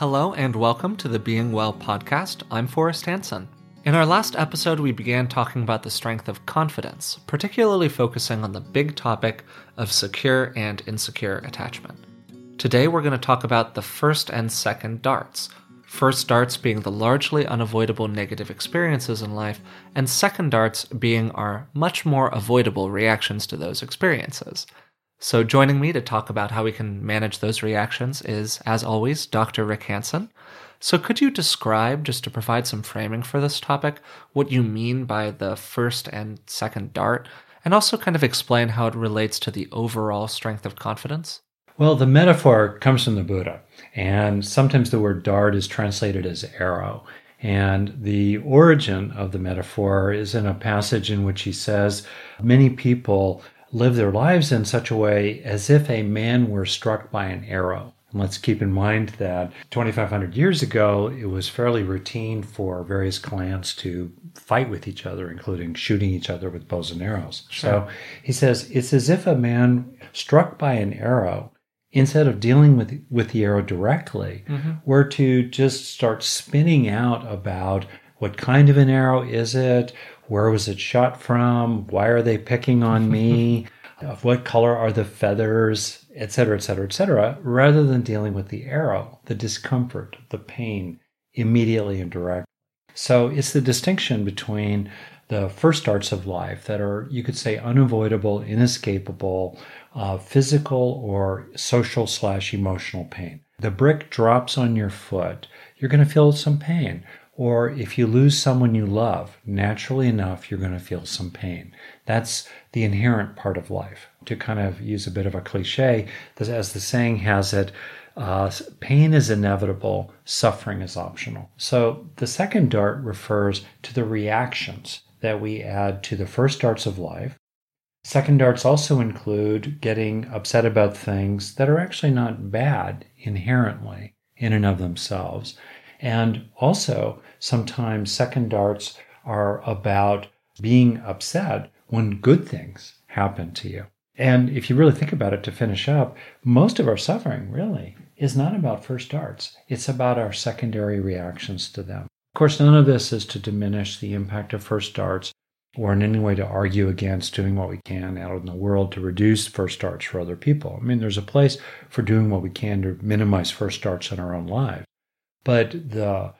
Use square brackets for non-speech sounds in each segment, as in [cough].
Hello and welcome to the Being Well podcast. I'm Forrest Hanson. In our last episode, we began talking about the strength of confidence, particularly focusing on the big topic of secure and insecure attachment. Today, we're going to talk about the first and second darts. First darts being the largely unavoidable negative experiences in life, and second darts being our much more avoidable reactions to those experiences. So, joining me to talk about how we can manage those reactions is, as always, Dr. Rick Hanson. So, could you describe, just to provide some framing for this topic, what you mean by the first and second dart, and also kind of explain how it relates to the overall strength of confidence? Well, the metaphor comes from the Buddha, and sometimes the word dart is translated as arrow. And the origin of the metaphor is in a passage in which he says, Many people live their lives in such a way as if a man were struck by an arrow. And let's keep in mind that 2,500 years ago, it was fairly routine for various clans to fight with each other, including shooting each other with bows and arrows. Sure. So he says it's as if a man struck by an arrow, instead of dealing with, with the arrow directly, mm-hmm. were to just start spinning out about what kind of an arrow is it? Where was it shot from? Why are they picking on me? [laughs] of what color are the feathers, etc., etc., et cetera, et cetera, rather than dealing with the arrow, the discomfort, the pain immediately and direct. So it's the distinction between the first darts of life that are, you could say, unavoidable, inescapable, uh, physical or social slash emotional pain. The brick drops on your foot, you're going to feel some pain. Or if you lose someone you love, naturally enough, you're going to feel some pain. That's the inherent part of life. To kind of use a bit of a cliche, as the saying has it, uh, pain is inevitable, suffering is optional. So the second dart refers to the reactions that we add to the first darts of life. Second darts also include getting upset about things that are actually not bad inherently in and of themselves. And also, sometimes second darts are about being upset when good things happen to you. And if you really think about it to finish up, most of our suffering really is not about first darts. It's about our secondary reactions to them. Of course, none of this is to diminish the impact of first darts or in any way to argue against doing what we can out in the world to reduce first darts for other people. I mean, there's a place for doing what we can to minimize first darts in our own lives. But the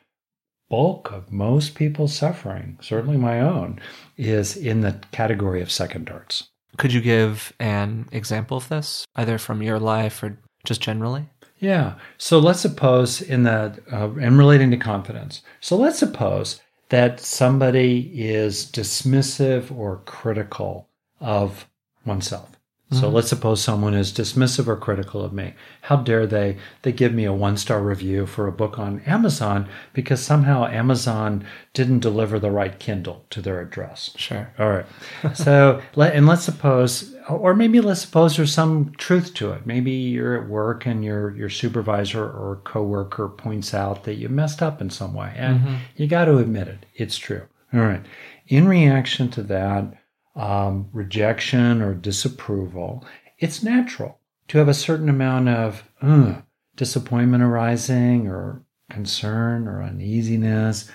bulk of most people's suffering, certainly my own, is in the category of second darts. Could you give an example of this, either from your life or just generally? Yeah. So let's suppose in the uh, and relating to confidence. So let's suppose that somebody is dismissive or critical of oneself. So mm-hmm. let's suppose someone is dismissive or critical of me. How dare they? They give me a one star review for a book on Amazon because somehow Amazon didn't deliver the right Kindle to their address. Sure. All right. [laughs] so, let, and let's suppose, or maybe let's suppose there's some truth to it. Maybe you're at work and your, your supervisor or coworker points out that you messed up in some way and mm-hmm. you got to admit it. It's true. All right. In reaction to that, um, rejection or disapproval, it's natural to have a certain amount of uh, disappointment arising or concern or uneasiness.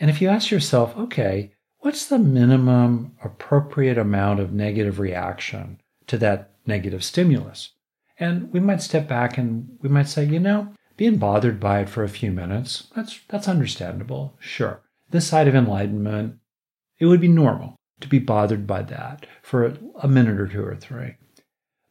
And if you ask yourself, okay, what's the minimum appropriate amount of negative reaction to that negative stimulus? And we might step back and we might say, you know, being bothered by it for a few minutes, that's that's understandable. Sure. This side of enlightenment, it would be normal to be bothered by that for a minute or two or three.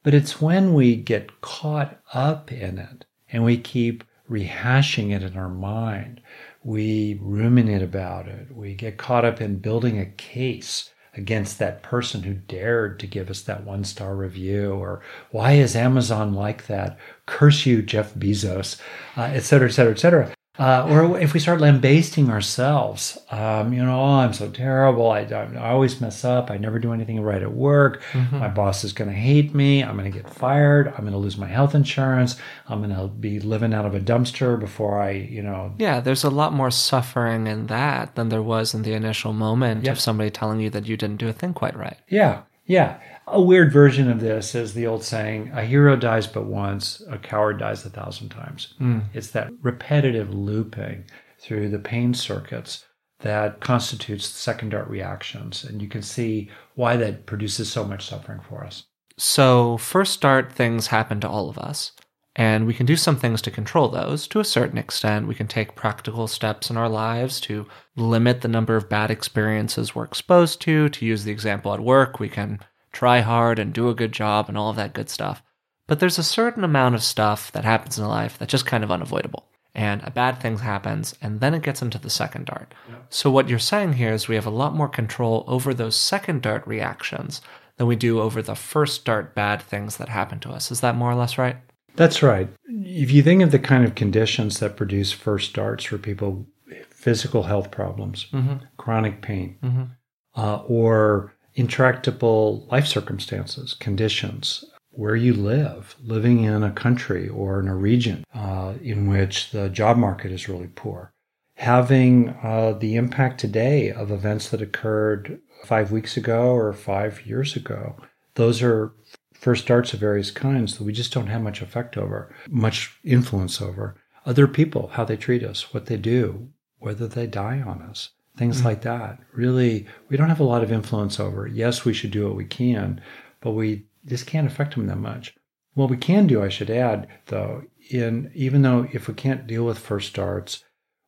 But it's when we get caught up in it and we keep rehashing it in our mind, we ruminate about it, we get caught up in building a case against that person who dared to give us that one star review or why is amazon like that curse you jeff bezos uh, et cetera et cetera et cetera uh, or if we start lambasting ourselves, um, you know, oh, I'm so terrible. I, I, always mess up. I never do anything right at work. Mm-hmm. My boss is going to hate me. I'm going to get fired. I'm going to lose my health insurance. I'm going to be living out of a dumpster before I, you know. Yeah, there's a lot more suffering in that than there was in the initial moment of somebody telling you that you didn't do a thing quite right. Yeah, yeah. A weird version of this is the old saying, a hero dies but once, a coward dies a thousand times. Mm. It's that repetitive looping through the pain circuits that constitutes second dart reactions. And you can see why that produces so much suffering for us. So, first dart things happen to all of us. And we can do some things to control those to a certain extent. We can take practical steps in our lives to limit the number of bad experiences we're exposed to. To use the example at work, we can try hard and do a good job and all of that good stuff. But there's a certain amount of stuff that happens in life that's just kind of unavoidable. And a bad thing happens, and then it gets into the second dart. So, what you're saying here is we have a lot more control over those second dart reactions than we do over the first dart bad things that happen to us. Is that more or less right? That's right. If you think of the kind of conditions that produce first darts for people, physical health problems, Mm-hmm. chronic pain, Mm-hmm. uh, or intractable life circumstances, conditions, where you live, living in a country or in a region uh, in which the job market is really poor, having uh, the impact today of events that occurred five weeks ago or five years ago. Those are first darts of various kinds that we just don't have much effect over, much influence over. Other people, how they treat us, what they do, whether they die on us, things like that. Really, we don't have a lot of influence over. Yes, we should do what we can, but we just can't affect them that much. What we can do, I should add, though, in even though if we can't deal with first darts,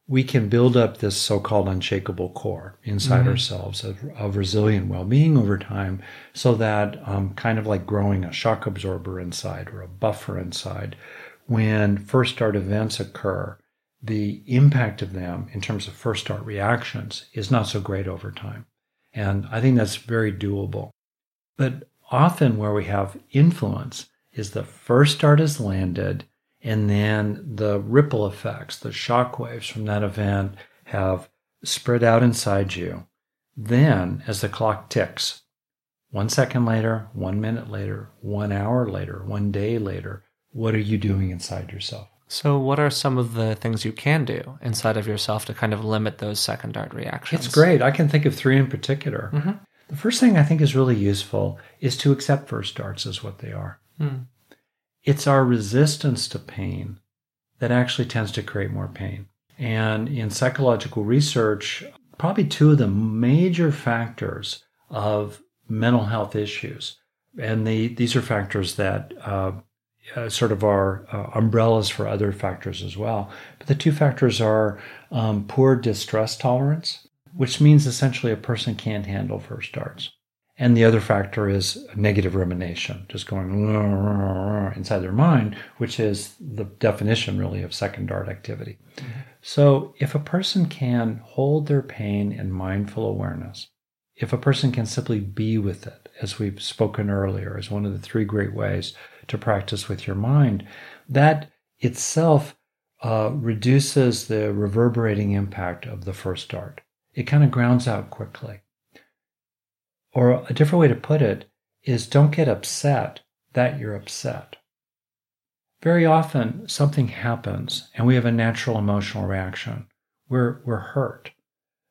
we can build up this so-called unshakable core inside Mhm. ourselves of, of resilient well-being over time so that um, kind of like growing a shock absorber inside or a buffer inside when first dart events occur the impact of them in terms of first dart reactions is not so great over time and i think that's very doable but often where we have influence is the first dart is landed and then the ripple effects, the shock waves from that event have spread out inside you. Then, as the clock ticks, one second later, one minute later, one hour later, one day later, what are you doing inside yourself? So, what are some of the things you can do inside of yourself to kind of limit those second dart reactions? It's great. I can think of three in particular. Mhm. The first thing I think is really useful is to accept first darts as what they are. Hmm. it's our resistance to pain that actually tends to create more pain. And in psychological research, probably two of the major factors of mental health issues, and the, these are factors that uh, uh, sort of our uh, umbrellas for other factors as well. But the two factors are um, poor distress tolerance, which means essentially a person can't handle first darts. And the other factor is negative rumination, just going inside their mind, which is the definition really of second dart activity. So if a person can hold their pain in mindful awareness, if a person can simply be with it, as we've spoken earlier, as one of the three great ways to practice with your mind, that itself uh, reduces the reverberating impact of the first dart. It kind of grounds out quickly. Or a different way to put it is don't get upset that you're upset. Very often something happens and we have a natural emotional reaction. We're, we're hurt.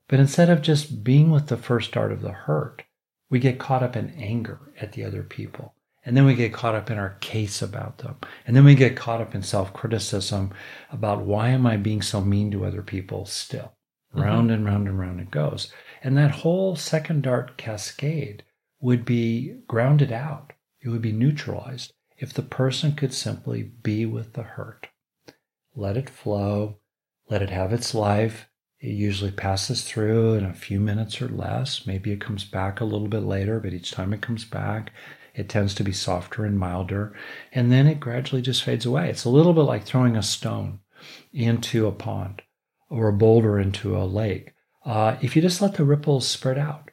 But instead of just being with the first dart of the hurt, we get caught up in anger at the other people. And then we get caught up in our case about them. And then we get caught up in self criticism about why am I being so mean to other people still? Mm-hmm. Round and round and round it goes. And that whole second dart cascade would be grounded out. It would be neutralized if the person could simply be with the hurt. Let it flow. Let it have its life. It usually passes through in a few minutes or less. Maybe it comes back a little bit later, but each time it comes back, it tends to be softer and milder. And then it gradually just fades away. It's a little bit like throwing a stone into a pond or a boulder into a lake. Uh, if you just let the ripples spread out,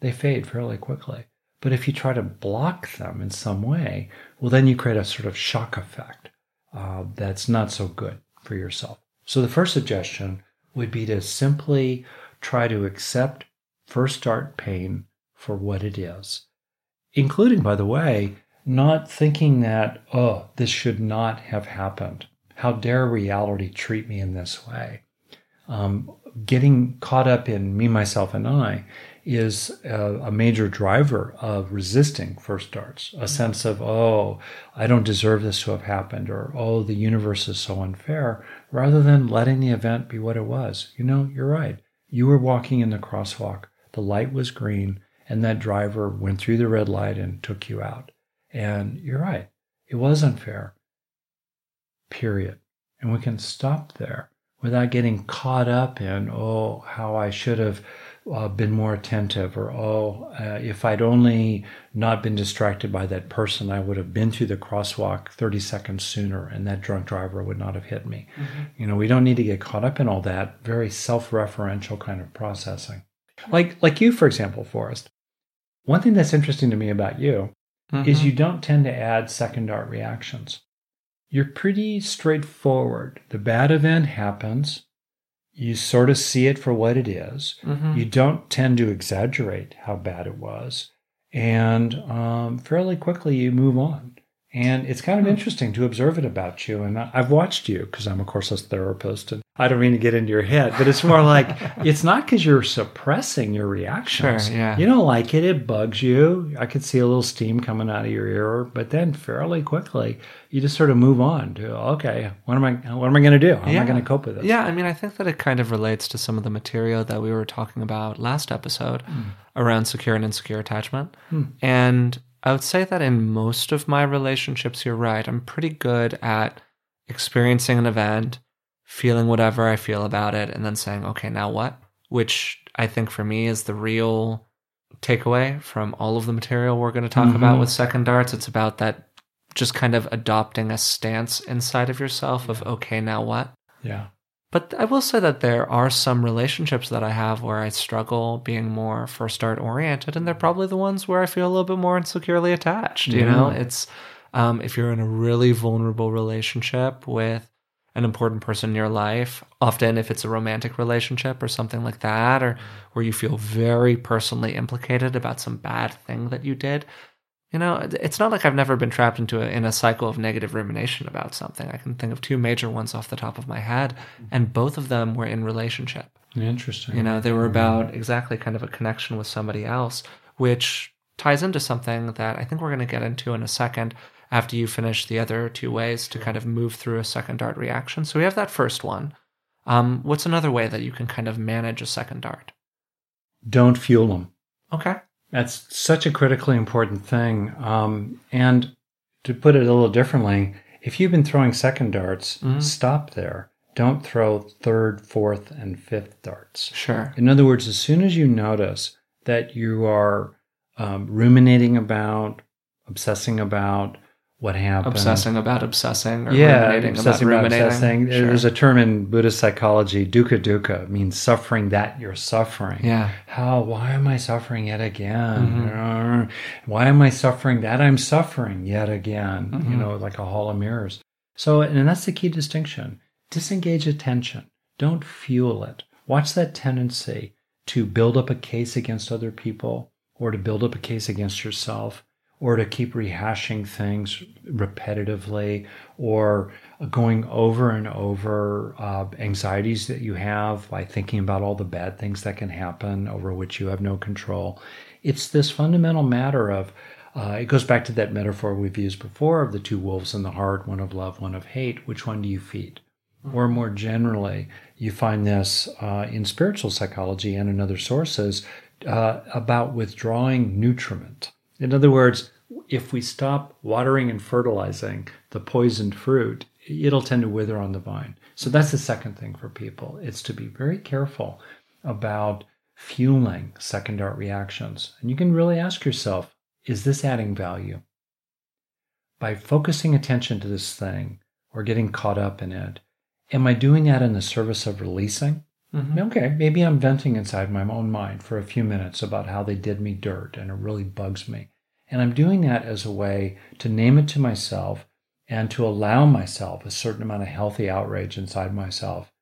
they fade fairly quickly. But if you try to block them in some way, well, then you create a sort of shock effect uh, that's not so good for yourself. So the first suggestion would be to simply try to accept first dart pain for what it is, including, by the way, not thinking that, oh, this should not have happened. How dare reality treat me in this way? Um, getting caught up in me, myself, and I is a, a, major driver of resisting first darts. A sense of, oh, I don't deserve this to have happened, or oh, the universe is so unfair, rather than letting the event be what it was. You know, you're right. You were walking in the crosswalk, the light was green, and that driver went through the red light and took you out. And you're right. It was unfair. Period. And we can stop there without getting caught up in, oh, how I should have uh, been more attentive, or oh, uh, if I'd only not been distracted by that person, I would have been through the crosswalk 30 seconds sooner and that drunk driver would not have hit me. Mm-hmm. You know, we don't need to get caught up in all that very self referential kind of processing. Like, like you, for example, Forrest. One thing that's interesting to me about you mm-hmm. is you don't tend to add second dart reactions. You're pretty straightforward. The bad event happens. You sort of see it for what it is. Mm-hmm. You don't tend to exaggerate how bad it was. And um, fairly quickly, you move on. And it's kind of hmm. interesting to observe it about you. And I've watched you because I'm, of course, a therapist. And I don't mean to get into your head, but it's more like [laughs] it's not because you're suppressing your reactions. Sure, yeah. You don't like it, it bugs you. I could see a little steam coming out of your ear, but then fairly quickly, you just sort of move on to okay, what am I what am I going to do? How yeah. am I going to cope with this? Yeah, I mean, I think that it kind of relates to some of the material that we were talking about last episode mm. around secure and insecure attachment. Mm. And I would say that in most of my relationships, you're right. I'm pretty good at experiencing an event, feeling whatever I feel about it, and then saying, okay, now what? Which I think for me is the real takeaway from all of the material we're going to talk mm-hmm. about with second darts. It's about that just kind of adopting a stance inside of yourself of, okay, now what? Yeah. But I will say that there are some relationships that I have where I struggle being more first dart oriented, and they're probably the ones where I feel a little bit more insecurely attached. You know, it's um, if you're in a really vulnerable relationship with an important person in your life, often if it's a romantic relationship or something like that, or where you feel very personally implicated about some bad thing that you did, you know, it's not like I've never been trapped into a, in a cycle of negative rumination about something. I can think of two major ones off the top of my head, and both of them were in relationship. Interesting. You know, they were about exactly kind of a connection with somebody else, which ties into something that I think we're going to get into in a second after you finish the other two ways to kind of move through a second dart reaction. So we have that first one. Um, what's another way that you can kind of manage a second dart? Don't fuel them. Okay. That's such a critically important thing. Um, and to put it a little differently, if you've been throwing second darts, mm-hmm. stop there. Don't throw third, fourth, and fifth darts. Sure. In other words, as soon as you notice that you are um, ruminating about, obsessing about, what happened. Obsessing about obsessing or yeah, obsessing about, about obsessing. Sure. There's a term in Buddhist psychology, dukkha dukkha, means suffering that you're suffering. Yeah. How, why am I suffering yet again? Mm-hmm. Why am I suffering that I'm suffering yet again? Mm-hmm. You know, like a hall of mirrors. So, and that's the key distinction. Disengage attention. Don't fuel it. Watch that tendency to build up a case against other people or to build up a case against yourself or to keep rehashing things repetitively or going over and over uh, anxieties that you have by thinking about all the bad things that can happen over which you have no control. It's this fundamental matter of uh, it goes back to that metaphor we've used before of the two wolves in the heart, one of love, one of hate. Which one do you feed? Or more generally, you find this uh, in spiritual psychology and in other sources uh, about withdrawing nutriment. In other words, if we stop watering and fertilizing the poisoned fruit, it'll tend to wither on the vine. So that's the second thing for people. It's to be very careful about fueling second dart reactions. And you can really ask yourself, is this adding value? By focusing attention to this thing or getting caught up in it, am I doing that in the service of releasing? Mm-hmm. Okay, maybe I'm venting inside my own mind for a few minutes about how they did me dirt and it really bugs me. And I'm doing that as a way to name it to myself and to allow myself a certain amount of healthy outrage inside myself.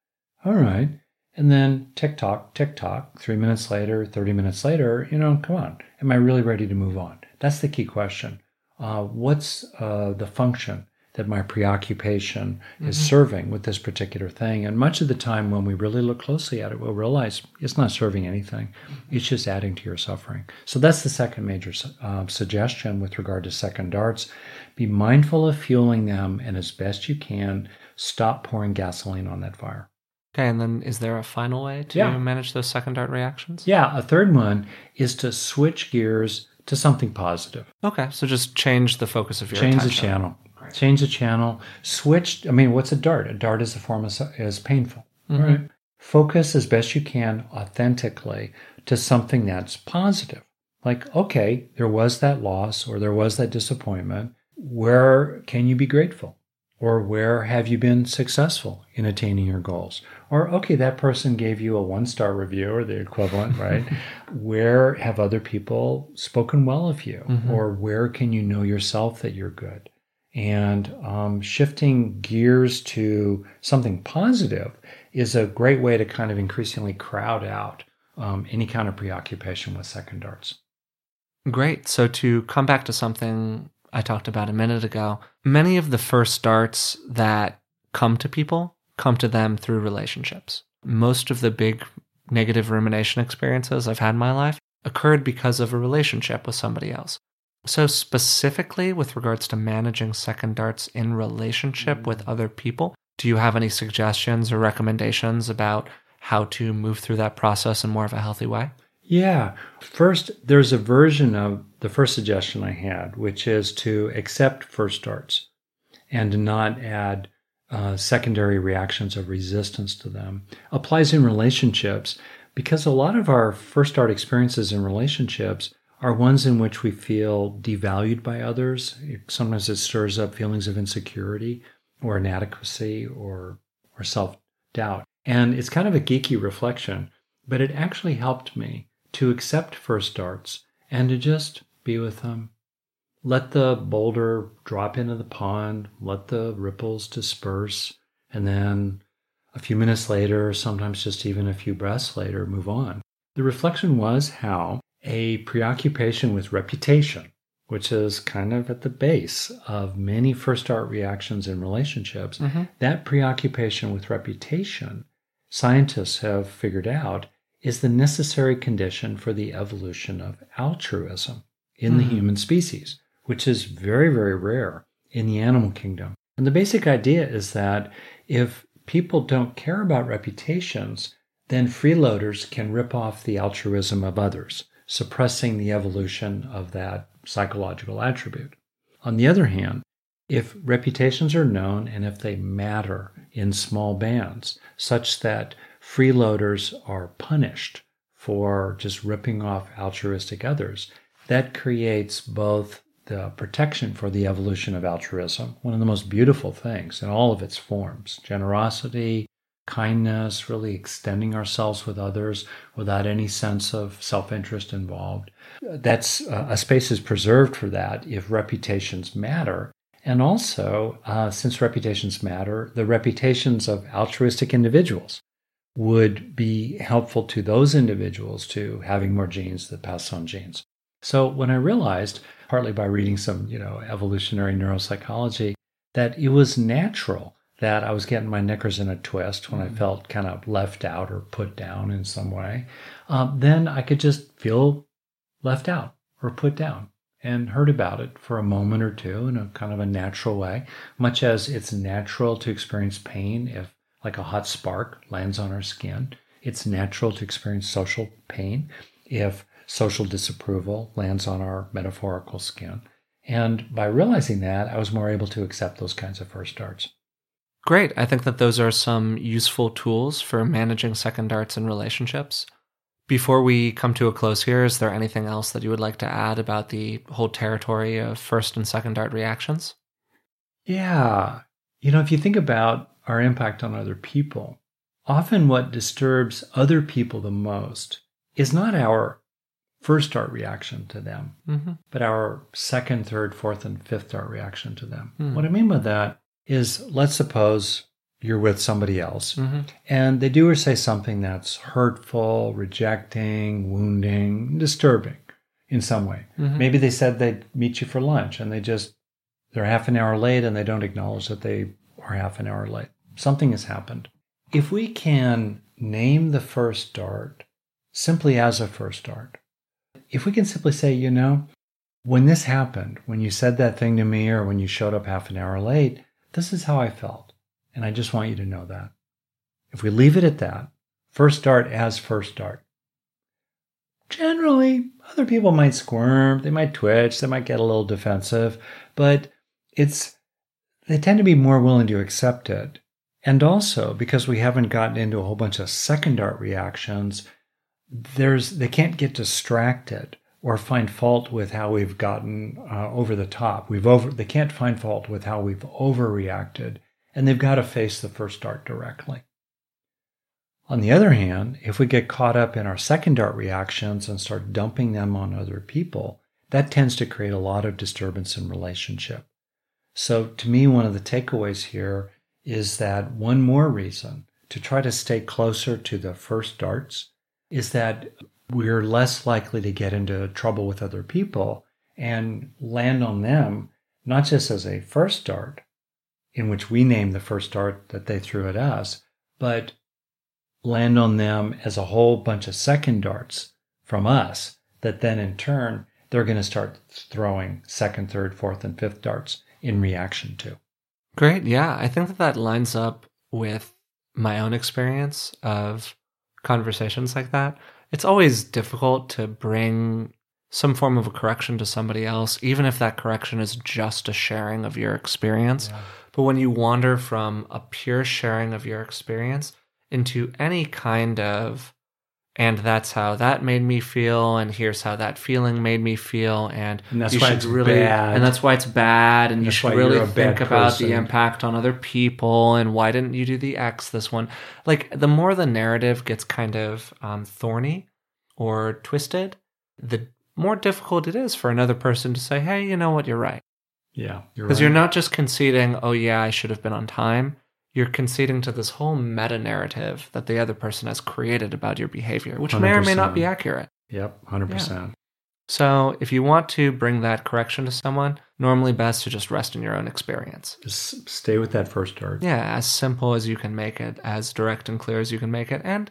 All right. And then tick tock, tick tock, three minutes later, 30 minutes later, you know, come on. Am I really ready to move on? That's the key question. Uh, what's uh, the function that my preoccupation mm-hmm. is serving with this particular thing. And much of the time, when we really look closely at it, we'll realize it's not serving anything. Mm-hmm. It's just adding to your suffering. So that's the second major uh, suggestion with regard to second darts. Be mindful of fueling them, and as best you can, stop pouring gasoline on that fire. Okay, and then is there a final way to yeah. manage those second dart reactions? Yeah, a third one is to switch gears to something positive. Okay, so just change the focus of your change attention. the channel. Change the channel. Switch. I mean, what's a dart? A dart is a form of is painful. Mm-hmm. Right. Focus as best you can authentically to something that's positive. Like, okay, there was that loss or there was that disappointment. Where can you be grateful? Or where have you been successful in attaining your goals? Or, okay, that person gave you a one star review or the equivalent, [laughs] right? where have other people spoken well of you? Mm-hmm. Or where can you know yourself that you're good? And um, shifting gears to something positive is a great way to kind of increasingly crowd out um, any kind of preoccupation with second darts. Great. So, to come back to something I talked about a minute ago, many of the first darts that come to people come to them through relationships. Most of the big negative rumination experiences I've had in my life occurred because of a relationship with somebody else. So, specifically with regards to managing second darts in relationship with mm. other people, do you have any suggestions or recommendations about how to move through that process in more of a healthy way? Yeah. First, there's a version of the first suggestion I had, which is to accept first darts and not add uh, secondary reactions of resistance to them. Applies in relationships because a lot of our first dart experiences in relationships are ones in which we feel devalued by others. Sometimes it stirs up feelings of insecurity or inadequacy or, or self doubt. And it's kind of a geeky reflection, but it actually helped me to accept first darts and to just be with them. Let the boulder drop into the pond, let the ripples disperse, and then a few minutes later, sometimes just even a few breaths later, move on. The reflection was how a preoccupation with reputation, which is kind of at the base of many first dart reactions in relationships. Mm-hmm. That preoccupation with reputation, scientists have figured out, is the necessary condition for the evolution of altruism in mm-hmm. the human species, which is very, very rare in the animal kingdom. And the basic idea is that if people don't care about reputations, then freeloaders can rip off the altruism of others suppressing the evolution of that psychological attribute. On the other hand, if reputations are known and if they matter in small bands, such that freeloaders are punished for just ripping off altruistic others, that creates both the protection for the evolution of altruism, one of the most beautiful things in all of its forms generosity, kindness, really extending ourselves with others without any sense of self interest involved. That's uh, a space is preserved for that if reputations matter. And also, uh, since reputations matter, the reputations of altruistic individuals would be helpful to those individuals to having more genes that pass on genes. So when I realized, partly by reading some, you know, evolutionary neuropsychology, that it was natural that I was getting my knickers in a twist when mm-hmm. I felt kind of left out or put down in some way, um, then I could just feel left out or put down and heard about it for a moment or two in a kind of a natural way, much as it's natural to experience pain if, like a hot spark, lands on our skin. It's natural to experience social pain if social disapproval lands on our metaphorical skin. And by realizing that, I was more able to accept those kinds of first darts. Great. I think that those are some useful tools for managing second darts in relationships. Before we come to a close here, is there anything else that you would like to add about the whole territory of first and second dart reactions? Yeah. You know, if you think about our impact on other people, often what disturbs other people the most is not our first dart reaction to them, mm-hmm. but our second, third, fourth, and fifth dart reaction to them. Mm. What I mean by that is let's suppose you're with somebody else mm-hmm. and they do or say something that's hurtful, rejecting, wounding, disturbing in some way. Mm-hmm. Maybe they said they'd meet you for lunch and they just they're half an hour late and they don't acknowledge that they are half an hour late. Something has happened. If we can name the first dart simply as a first dart, if we can simply say, you know, when this happened, when you said that thing to me or when you showed up half an hour late, this is how I felt. And I just want you to know that. If we leave it at that, first dart as first dart, generally other people might squirm, they might twitch, they might get a little defensive, but it's they tend to be more willing to accept it. And also because we haven't gotten into a whole bunch of second dart reactions, there's they can't get distracted or find fault with how we've gotten uh, over the top. We've over they can't find fault with how we've overreacted, and they've got to face the first dart directly. On the other hand, if we get caught up in our second dart reactions and start dumping them on other people, that tends to create a lot of disturbance in relationship. So to me, one of the takeaways here is that one more reason to try to stay closer to the first darts is that we're less likely to get into trouble with other people and land on them, not just as a first dart, in which we name the first dart that they threw at us, but land on them as a whole bunch of second darts from us that then in turn they're going to start throwing second, third, fourth, and fifth darts in reaction to. Great. Yeah. I think that that lines up with my own experience of conversations like that. It's always difficult to bring some form of a correction to somebody else, even if that correction is just a sharing of your experience. Yeah. But when you wander from a pure sharing of your experience into any kind of and that's how that made me feel and here's how that feeling made me feel and, and that's why it's really bad. and that's why it's bad and, and you should really think about person. the impact on other people and why didn't you do the x this one like the more the narrative gets kind of um, thorny or twisted the more difficult it is for another person to say hey you know what you're right yeah because you're, right. you're not just conceding oh yeah i should have been on time you're conceding to this whole meta narrative that the other person has created about your behavior, which 100%. may or may not be accurate. Yep, 100%. Yeah. So, if you want to bring that correction to someone, normally best to just rest in your own experience. Just stay with that first dart. Yeah, as simple as you can make it, as direct and clear as you can make it. And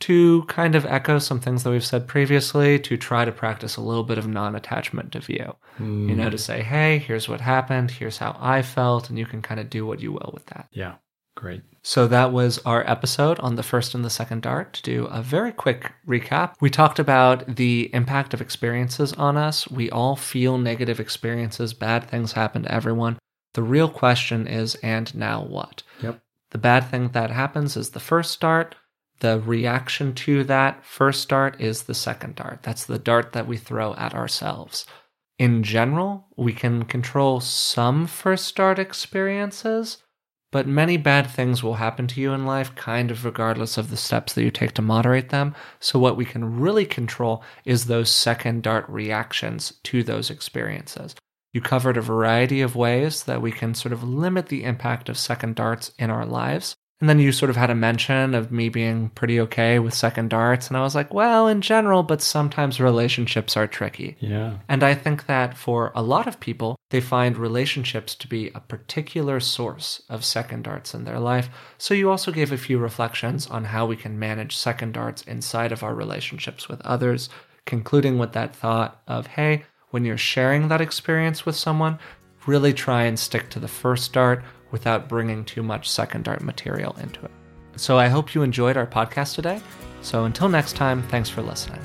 to kind of echo some things that we've said previously, to try to practice a little bit of non attachment to view. Mm. You know, to say, hey, here's what happened, here's how I felt, and you can kind of do what you will with that. Yeah. Great. So that was our episode on the first and the second dart. To do a very quick recap, we talked about the impact of experiences on us. We all feel negative experiences, bad things happen to everyone. The real question is, and now what? Yep. The bad thing that happens is the first dart. The reaction to that first dart is the second dart. That's the dart that we throw at ourselves. In general, we can control some first dart experiences but many bad things will happen to you in life, kind of regardless of the steps that you take to moderate them. So, what we can really control is those second dart reactions to those experiences. You covered a variety of ways that we can sort of limit the impact of second darts in our lives. And then you sort of had a mention of me being pretty okay with second darts. And I was like, well, in general, but sometimes relationships are tricky. Yeah. And I think that for a lot of people, they find relationships to be a particular source of second darts in their life. So you also gave a few reflections on how we can manage second darts inside of our relationships with others, concluding with that thought of, hey, when you're sharing that experience with someone, really try and stick to the first dart without bringing too much second dart material into it. So I hope you enjoyed our podcast today. So until next time, thanks for listening.